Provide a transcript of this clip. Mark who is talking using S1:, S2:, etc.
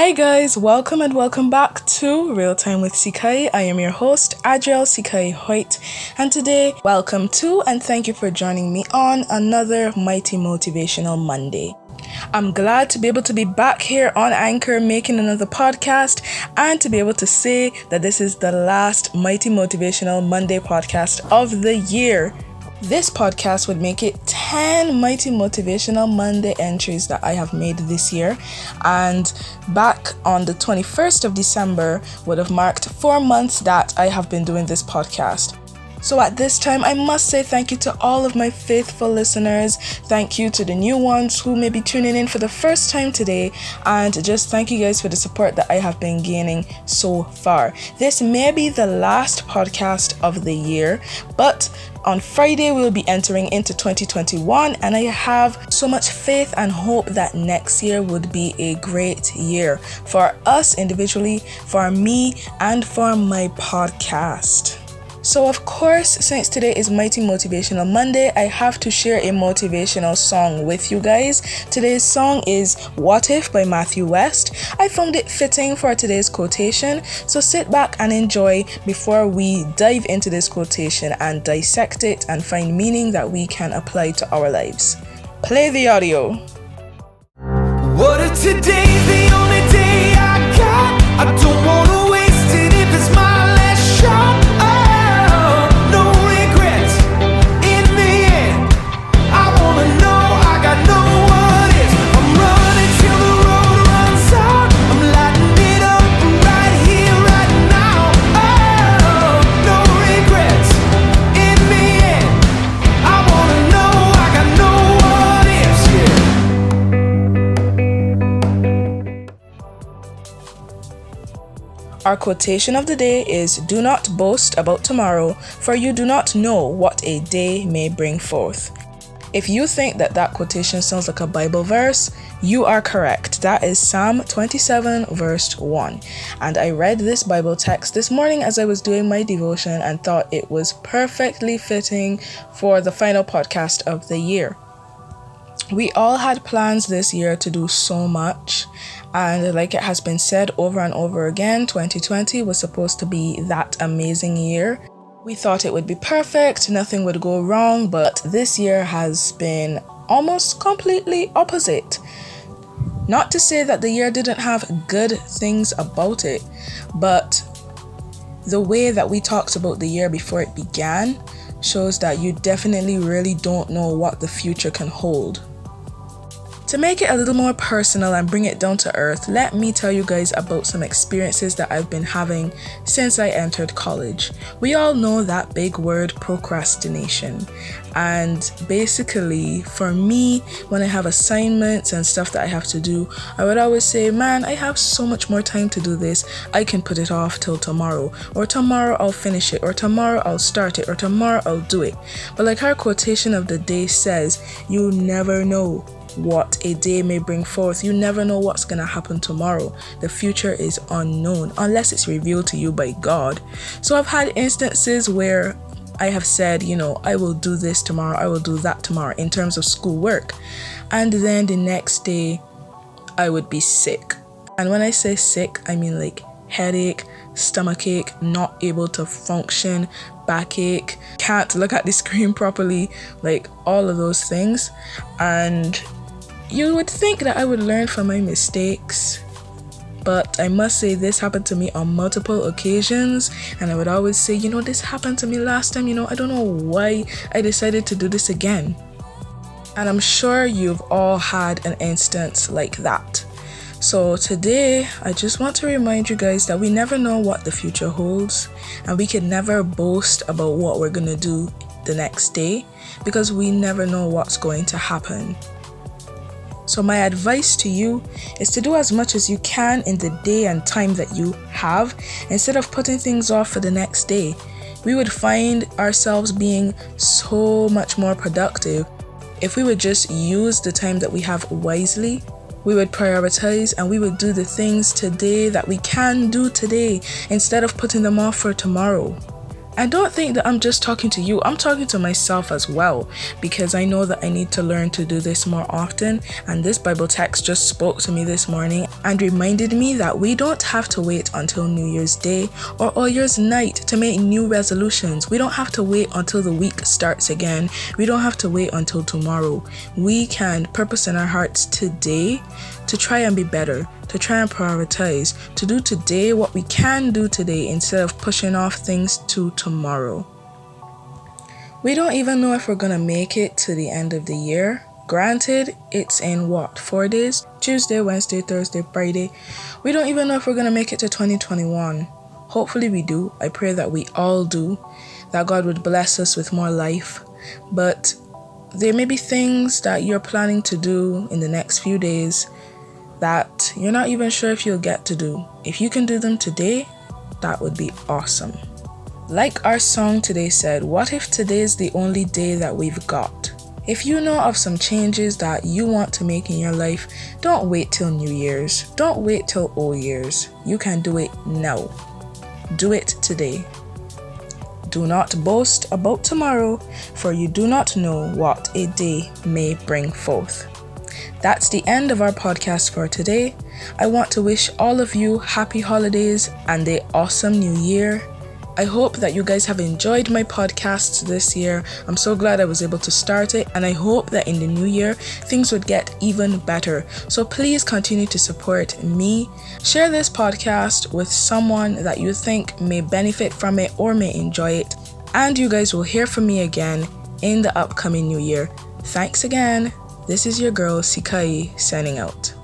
S1: Hey guys, welcome and welcome back to Real Time with Sekayi. I am your host, Adriel Sekayi Hoyte, and today, welcome to and thank you for joining me on another Mighty Motivational Monday. I'm glad to be able to be back here on Anchor making another podcast and to be able to say that this is the last Mighty Motivational Monday podcast of the year. This podcast would make it 10 mighty motivational Monday entries that I have made this year. And back on the 21st of December would have marked four months that I have been doing this podcast. So at this time, I must say thank you to all of my faithful listeners. Thank you to the new ones who may be tuning in for the first time today. And just thank you guys for the support that I have been gaining so far. This may be the last podcast of the year, but on Friday, we'll be entering into 2021, and I have so much faith and hope that next year would be a great year for us individually, for me, and for my podcast. So, of course, since today is Mighty Motivational Monday, I have to share a motivational song with you guys. Today's song is What If by Matthew West. I found it fitting for today's quotation, so sit back and enjoy before we dive into this quotation and dissect it and find meaning that we can apply to our lives. Play the audio. What if today's the only day Our quotation of the day is Do not boast about tomorrow, for you do not know what a day may bring forth. If you think that that quotation sounds like a Bible verse, you are correct. That is Psalm 27, verse 1. And I read this Bible text this morning as I was doing my devotion and thought it was perfectly fitting for the final podcast of the year. We all had plans this year to do so much, and like it has been said over and over again, 2020 was supposed to be that amazing year. We thought it would be perfect, nothing would go wrong, but this year has been almost completely opposite. Not to say that the year didn't have good things about it, but the way that we talked about the year before it began shows that you definitely really don't know what the future can hold. To make it a little more personal and bring it down to earth, let me tell you guys about some experiences that I've been having since I entered college. We all know that big word procrastination. And basically, for me, when I have assignments and stuff that I have to do, I would always say, Man, I have so much more time to do this. I can put it off till tomorrow. Or tomorrow I'll finish it. Or tomorrow I'll start it. Or tomorrow I'll do it. But like our quotation of the day says, You never know what a day may bring forth. You never know what's going to happen tomorrow. The future is unknown unless it's revealed to you by God. So I've had instances where I have said, you know, I will do this tomorrow, I will do that tomorrow in terms of schoolwork. And then the next day, I would be sick. And when I say sick, I mean like headache, stomach ache, not able to function, backache, can't look at the screen properly, like all of those things. And you would think that I would learn from my mistakes, but I must say this happened to me on multiple occasions, and I would always say, you know, this happened to me last time, you know, I don't know why I decided to do this again. And I'm sure you've all had an instance like that. So, today, I just want to remind you guys that we never know what the future holds, and we can never boast about what we're gonna do the next day because we never know what's going to happen. So, my advice to you is to do as much as you can in the day and time that you have instead of putting things off for the next day. We would find ourselves being so much more productive if we would just use the time that we have wisely. We would prioritize and we would do the things today that we can do today instead of putting them off for tomorrow. And don't think that I'm just talking to you, I'm talking to myself as well because I know that I need to learn to do this more often. And this Bible text just spoke to me this morning and reminded me that we don't have to wait until New Year's Day or Old Year's Night to make new resolutions. We don't have to wait until the week starts again. We don't have to wait until tomorrow. We can purpose in our hearts today to try and be better, to try and prioritize, to do today what we can do today instead of pushing off things to tomorrow. We don't even know if we're gonna make it to the end of the year. Granted, it's in what, four days? Tuesday, Wednesday, Thursday, Friday. We don't even know if we're gonna make it to 2021. Hopefully, we do. I pray that we all do, that God would bless us with more life. But there may be things that you're planning to do in the next few days that you're not even sure if you'll get to do. If you can do them today, that would be awesome. Like our song today said, what if today is the only day that we've got? If you know of some changes that you want to make in your life, don't wait till New Year's. Don't wait till Old Year's. You can do it now. Do it today. Do not boast about tomorrow, for you do not know what a day may bring forth. That's the end of our podcast for today. I want to wish all of you happy holidays and a awesome new year. I hope that you guys have enjoyed my podcast this year. I'm so glad I was able to start it, and I hope that in the new year things would get even better. So please continue to support me. Share this podcast with someone that you think may benefit from it or may enjoy it. And you guys will hear from me again in the upcoming new year. Thanks again. This is your girl Sekayi signing out.